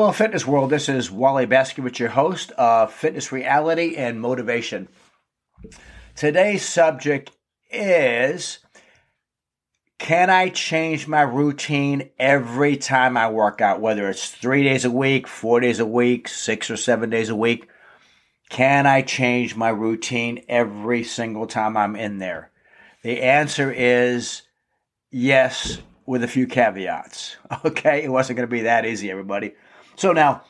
Hello, fitness world. This is Wally Baskovich, your host of Fitness Reality and Motivation. Today's subject is Can I change my routine every time I work out, whether it's three days a week, four days a week, six or seven days a week? Can I change my routine every single time I'm in there? The answer is yes, with a few caveats. Okay, it wasn't going to be that easy, everybody. So now,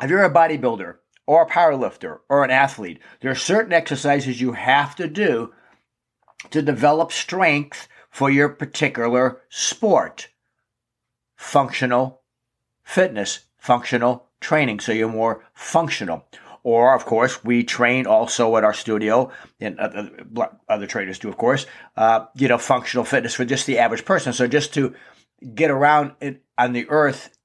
if you're a bodybuilder or a powerlifter or an athlete, there are certain exercises you have to do to develop strength for your particular sport. Functional fitness, functional training. So you're more functional. Or, of course, we train also at our studio, and other trainers do, of course, uh, you know, functional fitness for just the average person. So just to get around it on the earth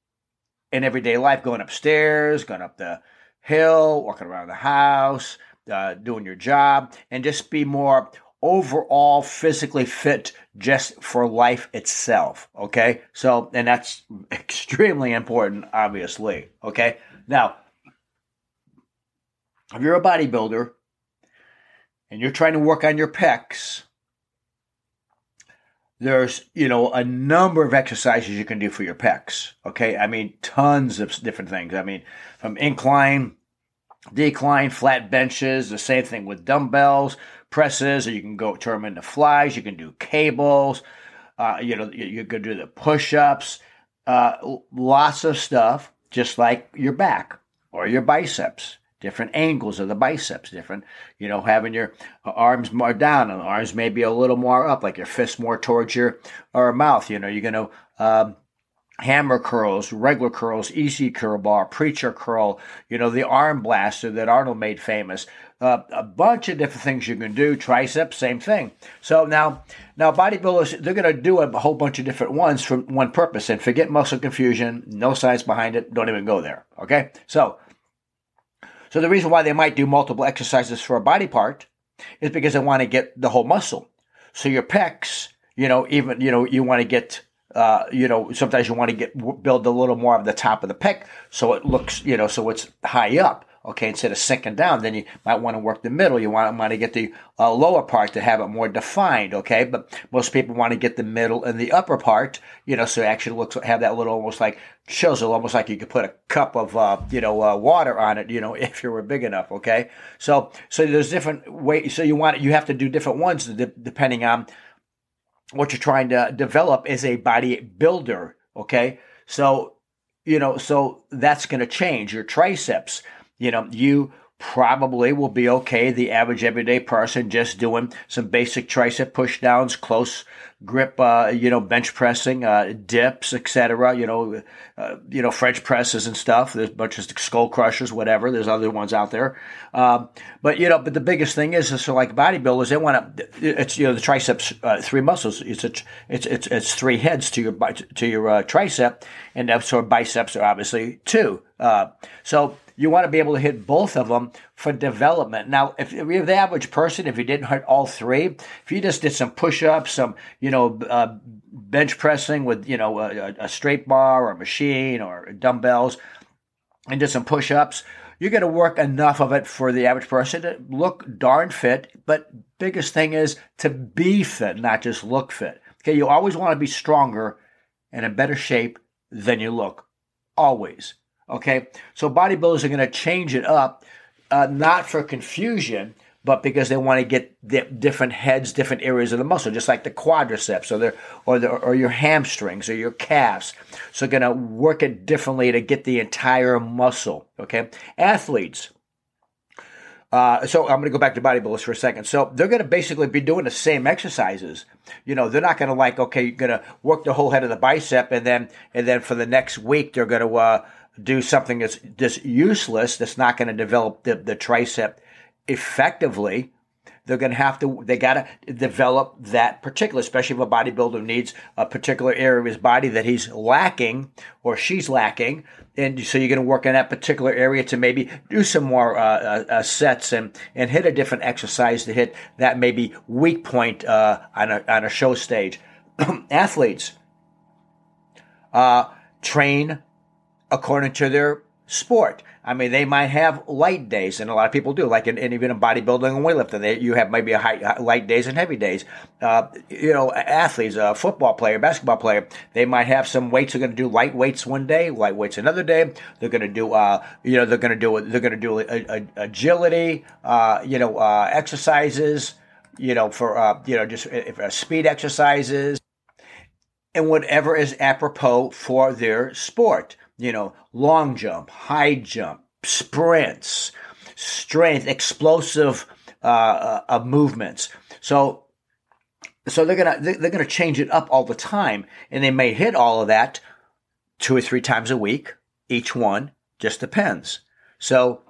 in everyday life, going upstairs, going up the hill, walking around the house, uh, doing your job, and just be more overall physically fit just for life itself. Okay. So, and that's extremely important, obviously. Okay. Now, if you're a bodybuilder and you're trying to work on your pecs, there's you know a number of exercises you can do for your pecs okay? I mean tons of different things. I mean from incline decline flat benches the same thing with dumbbells presses or you can go turn them into flies you can do cables uh, you know you, you can do the push-ups uh, lots of stuff just like your back or your biceps different angles of the biceps, different, you know, having your arms more down and arms maybe a little more up, like your fists more towards your or mouth. You know, you're going to um, hammer curls, regular curls, EZ curl bar, preacher curl, you know, the arm blaster that Arnold made famous. Uh, a bunch of different things you can do. Triceps, same thing. So now, now bodybuilders, they're going to do a whole bunch of different ones for one purpose. And forget muscle confusion, no science behind it. Don't even go there. Okay. So so the reason why they might do multiple exercises for a body part is because they want to get the whole muscle. So your pecs, you know, even you know, you want to get uh, you know, sometimes you want to get build a little more of the top of the pec so it looks, you know, so it's high up. Okay, instead of sinking down, then you might want to work the middle. You want, want to get the uh, lower part to have it more defined. Okay, but most people want to get the middle and the upper part. You know, so it actually looks have that little almost like it almost like you could put a cup of uh, you know uh, water on it. You know, if you were big enough. Okay, so so there's different ways. So you want you have to do different ones depending on what you're trying to develop as a body builder. Okay, so you know, so that's going to change your triceps you know, you probably will be okay, the average everyday person, just doing some basic tricep push downs, close grip, uh, you know, bench pressing, uh, dips, etc. You know, uh, you know, French presses and stuff. There's a bunch of skull crushers, whatever. There's other ones out there. Um, but you know, but the biggest thing is, is so like bodybuilders, they want to. It's you know the triceps, uh, three muscles. It's a, it's it's it's three heads to your to your uh, tricep, and so biceps are obviously two. Uh, so you want to be able to hit both of them for development. Now, if you're the average person, if you didn't hit all three, if you just did some push-ups, some you know uh, bench pressing with you know a, a straight bar or a machine or dumbbells, and did some push-ups, you're going to work enough of it for the average person to look darn fit. But biggest thing is to be fit, not just look fit. Okay, you always want to be stronger and in better shape than you look, always. Okay, so bodybuilders are going to change it up, uh, not for confusion, but because they want to get the different heads, different areas of the muscle, just like the quadriceps or the or the or your hamstrings or your calves. So going to work it differently to get the entire muscle. Okay, athletes. Uh, so I'm going to go back to bodybuilders for a second. So they're going to basically be doing the same exercises. You know, they're not going to like okay, you're going to work the whole head of the bicep, and then and then for the next week they're going to uh, do something that's just useless, that's not going to develop the, the tricep effectively, they're going to have to, they got to develop that particular, especially if a bodybuilder needs a particular area of his body that he's lacking or she's lacking. And so you're going to work in that particular area to maybe do some more uh, uh, uh sets and, and hit a different exercise to hit that maybe weak point uh, on, a, on a show stage. Athletes uh, train according to their sport. I mean, they might have light days, and a lot of people do, like in, in even in bodybuilding and weightlifting. They, you have maybe a high, light days and heavy days. Uh, you know, athletes, a football player, basketball player, they might have some weights. They're going to do light weights one day, light weights another day. They're going to do, uh, you know, they're going to do, they're going to do a, a, agility, uh, you know, uh, exercises, you know, for, uh, you know, just uh, speed exercises and whatever is apropos for their sport you know, long jump, high jump, sprints, strength, explosive uh, uh, uh, movements. So, so they're gonna they're gonna change it up all the time, and they may hit all of that two or three times a week. Each one just depends. So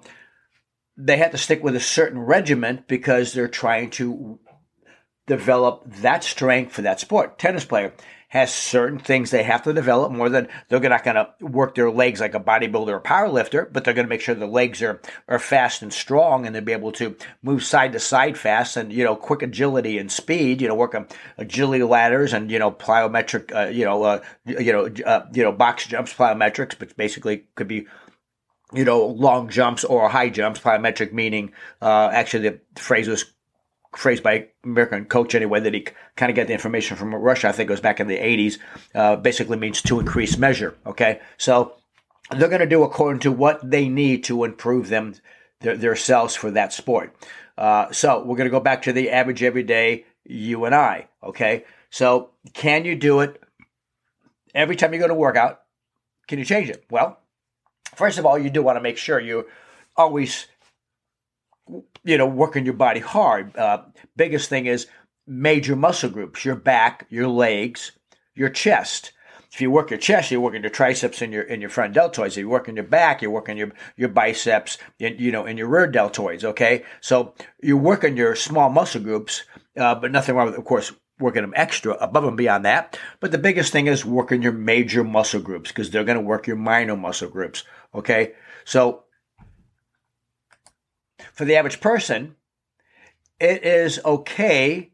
they have to stick with a certain regiment because they're trying to develop that strength for that sport. Tennis player has certain things they have to develop more than they're not going to work their legs like a bodybuilder or power lifter, but they're going to make sure the legs are, are fast and strong and they'll be able to move side to side fast and, you know, quick agility and speed, you know, work on agility ladders and, you know, plyometric, uh, you know, uh, you know, uh, you know, box jumps, plyometrics, but basically could be you know, long jumps or high jumps, plyometric meaning, uh, actually the phrase was phrased by American coach anyway that he kind of got the information from Russia. I think it was back in the 80s. Uh, basically means to increase measure. Okay, so they're going to do according to what they need to improve them their, their selves for that sport. Uh, so we're going to go back to the average everyday you and I. Okay, so can you do it every time you go to workout? Can you change it? Well, first of all, you do want to make sure you always you know, working your body hard. Uh, biggest thing is major muscle groups: your back, your legs, your chest. If you work your chest, you're working your triceps and your and your front deltoids. If you work in your back, you're working your your biceps, and, you know, and your rear deltoids. Okay, so you're working your small muscle groups, uh, but nothing wrong with, of course, working them extra above and beyond that. But the biggest thing is working your major muscle groups because they're going to work your minor muscle groups. Okay, so for the average person, it is okay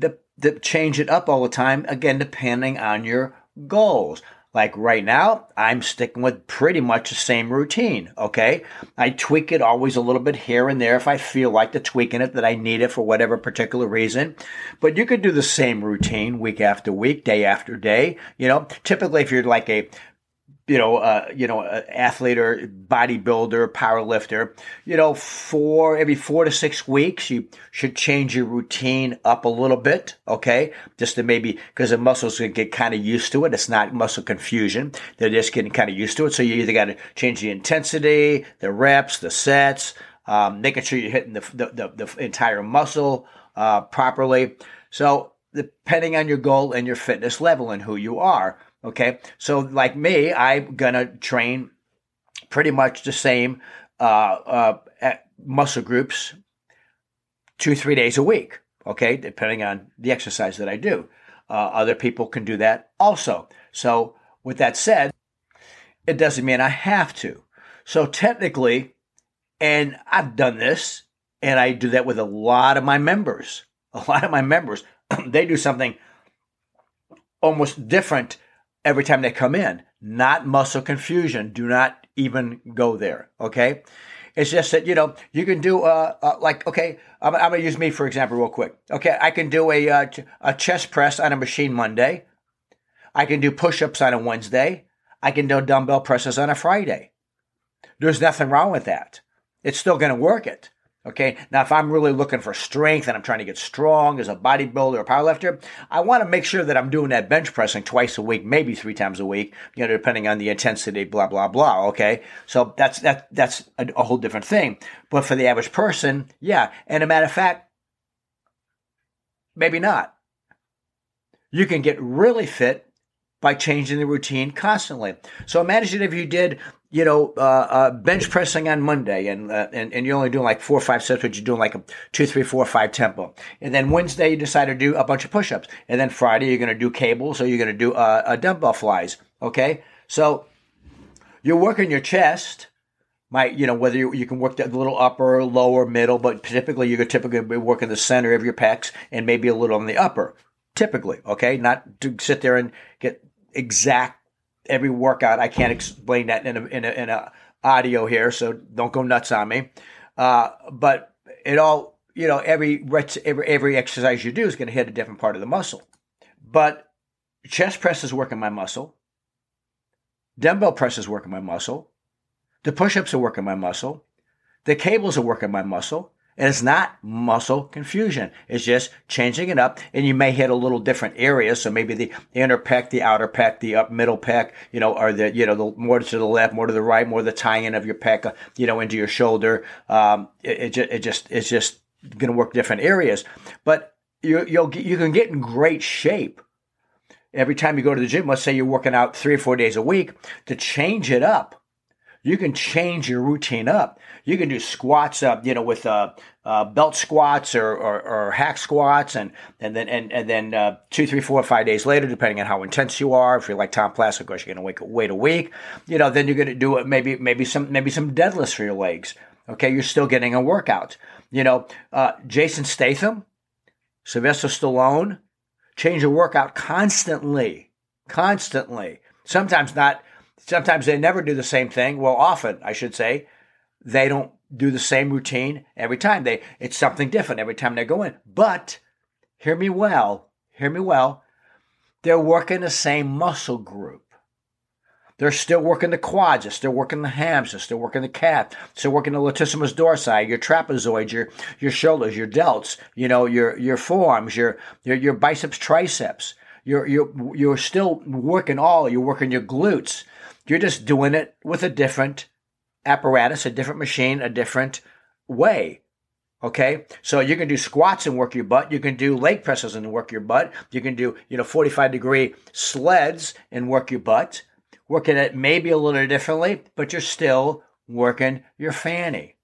to, to change it up all the time, again, depending on your goals. Like right now, I'm sticking with pretty much the same routine. Okay. I tweak it always a little bit here and there if I feel like the tweaking it that I need it for whatever particular reason. But you could do the same routine week after week, day after day. You know, typically if you're like a you know, uh, you know, athlete or bodybuilder, power lifter, you know, for every four to six weeks, you should change your routine up a little bit. Okay. Just to maybe, because the muscles can get kind of used to it. It's not muscle confusion. They're just getting kind of used to it. So you either got to change the intensity, the reps, the sets, um, making sure you're hitting the, the, the, the entire muscle, uh, properly. So depending on your goal and your fitness level and who you are. Okay. So, like me, I'm going to train pretty much the same uh, uh, muscle groups two, three days a week. Okay. Depending on the exercise that I do. Uh, other people can do that also. So, with that said, it doesn't mean I have to. So, technically, and I've done this, and I do that with a lot of my members. A lot of my members, they do something almost different every time they come in. Not muscle confusion. Do not even go there. Okay. It's just that, you know, you can do, uh, uh like, okay, I'm, I'm going to use me for example real quick. Okay. I can do a, uh, a chest press on a machine Monday. I can do push ups on a Wednesday. I can do dumbbell presses on a Friday. There's nothing wrong with that. It's still going to work it. Okay. Now, if I'm really looking for strength and I'm trying to get strong as a bodybuilder or powerlifter, I want to make sure that I'm doing that bench pressing twice a week, maybe three times a week, you know, depending on the intensity, blah, blah, blah. Okay. So that's, that, that's a, a whole different thing. But for the average person, yeah. And a matter of fact, maybe not. You can get really fit by changing the routine constantly. So imagine if you did you know, uh, uh, bench pressing on Monday, and, uh, and and you're only doing like four or five sets, but you're doing like a two, three, four, five tempo. And then Wednesday you decide to do a bunch of push-ups, and then Friday you're going to do cables, or you're going to do uh, a dumbbell flies. Okay, so you're working your chest. Might you know whether you, you can work the little upper, lower, middle, but typically you're typically be working the center of your pecs and maybe a little on the upper. Typically, okay, not to sit there and get exact every workout. I can't explain that in a, in a, in a audio here, so don't go nuts on me. Uh, but it all, you know, every, every, every exercise you do is going to hit a different part of the muscle. But chest press is working my muscle. Dumbbell press is working my muscle. The push-ups are working my muscle. The cables are working my muscle. And it's not muscle confusion. It's just changing it up. And you may hit a little different area. So maybe the inner pec, the outer pec, the up middle pec, you know, or the, you know, the more to the left, more to the right, more the tie-in of your pec, uh, you know, into your shoulder. Um, it, it, just, it just, it's just going to work different areas. But you, you'll, you can get in great shape every time you go to the gym. Let's say you're working out three or four days a week to change it up you can change your routine up. You can do squats up, you know, with uh, uh, belt squats or, or, or, hack squats, and and then and and then uh, two, three, four, five days later, depending on how intense you are. If you're like Tom Platz, of course, you're going to wait a week. You know, then you're going to do it maybe maybe some maybe some deadlifts for your legs. Okay, you're still getting a workout. You know, uh, Jason Statham, Sylvester Stallone, change your workout constantly, constantly. Sometimes not Sometimes they never do the same thing. Well, often, I should say, they don't do the same routine every time. They it's something different every time they go in. But hear me well, hear me well. They're working the same muscle group. They're still working the quads, they're still working the hams, they're still working the calf, they're still working the latissimus dorsi, your trapezoid, your your shoulders, your delts, you know, your your forearms, your your, your biceps, triceps. You're you're you're still working all. You're working your glutes. You're just doing it with a different apparatus, a different machine, a different way. Okay. So you can do squats and work your butt. You can do leg presses and work your butt. You can do, you know, 45 degree sleds and work your butt. Working it maybe a little differently, but you're still working your fanny.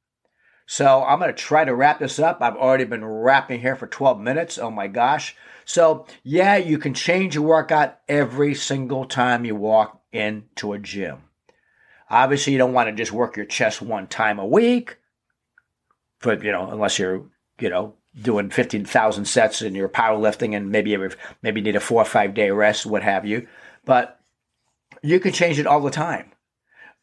So I'm going to try to wrap this up. I've already been wrapping here for 12 minutes. Oh my gosh. So yeah, you can change your workout every single time you walk into a gym. Obviously, you don't want to just work your chest one time a week, but you know, unless you're, you know, doing 15,000 sets and you're powerlifting and maybe every, maybe need a four or five day rest, what have you. But you can change it all the time.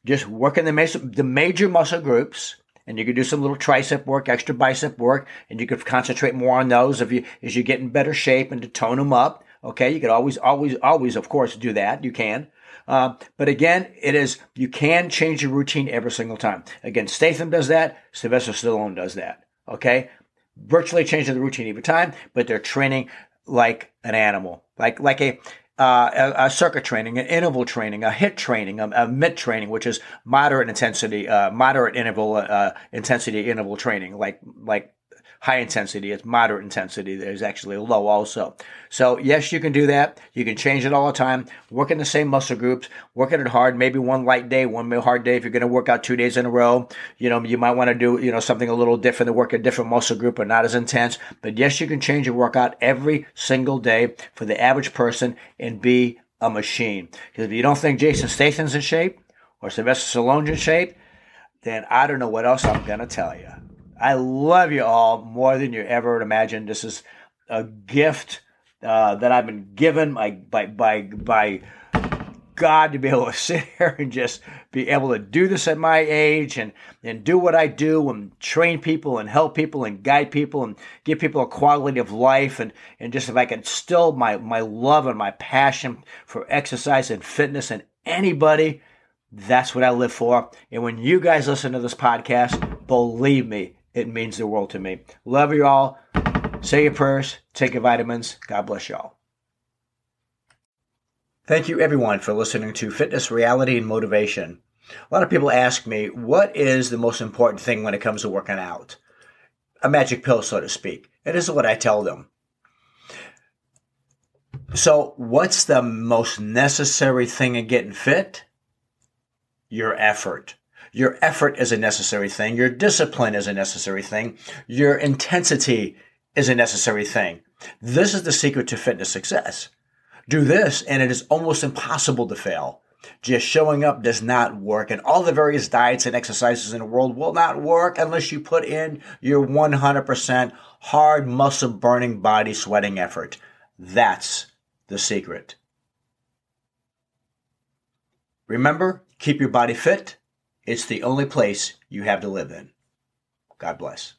Just working the major, the major muscle groups, and you can do some little tricep work, extra bicep work, and you could concentrate more on those if you as you get in better shape and to tone them up. Okay, you could always, always, always, of course, do that. You can. Uh, but again, it is you can change your routine every single time. Again, Statham does that. Sylvester Stallone does that. Okay, virtually changing the routine every time, but they're training like an animal, like like a uh, a, a, circuit training, an interval training, a HIIT training, a, a MIT training, which is moderate intensity, uh, moderate interval uh, intensity interval training, like like high intensity. It's moderate intensity. There's actually low also. So yes, you can do that. You can change it all the time. Work in the same muscle groups. Working it hard. Maybe one light day, one hard day. If you're going to work out two days in a row, you know, you might want to do, you know, something a little different to work a different muscle group, but not as intense. But yes, you can change your workout every single day for the average person and be a machine. Because if you don't think Jason Statham's in shape or Sylvester Stallone's in shape, then I don't know what else I'm going to tell you. I love you all more than you ever would imagine. This is a gift uh, that I've been given by, by, by, by God to be able to sit here and just be able to do this at my age and, and do what I do and train people and help people and guide people and give people a quality of life and, and just if I can still my, my love and my passion for exercise and fitness and anybody, that's what I live for. And when you guys listen to this podcast, believe me, it means the world to me. Love you all. Say your prayers, take your vitamins. God bless you all. Thank you, everyone, for listening to Fitness, Reality, and Motivation. A lot of people ask me, what is the most important thing when it comes to working out? A magic pill, so to speak. It is what I tell them. So, what's the most necessary thing in getting fit? Your effort. Your effort is a necessary thing. Your discipline is a necessary thing. Your intensity is a necessary thing. This is the secret to fitness success. Do this and it is almost impossible to fail. Just showing up does not work and all the various diets and exercises in the world will not work unless you put in your 100% hard muscle burning body sweating effort. That's the secret. Remember, keep your body fit. It's the only place you have to live in. God bless.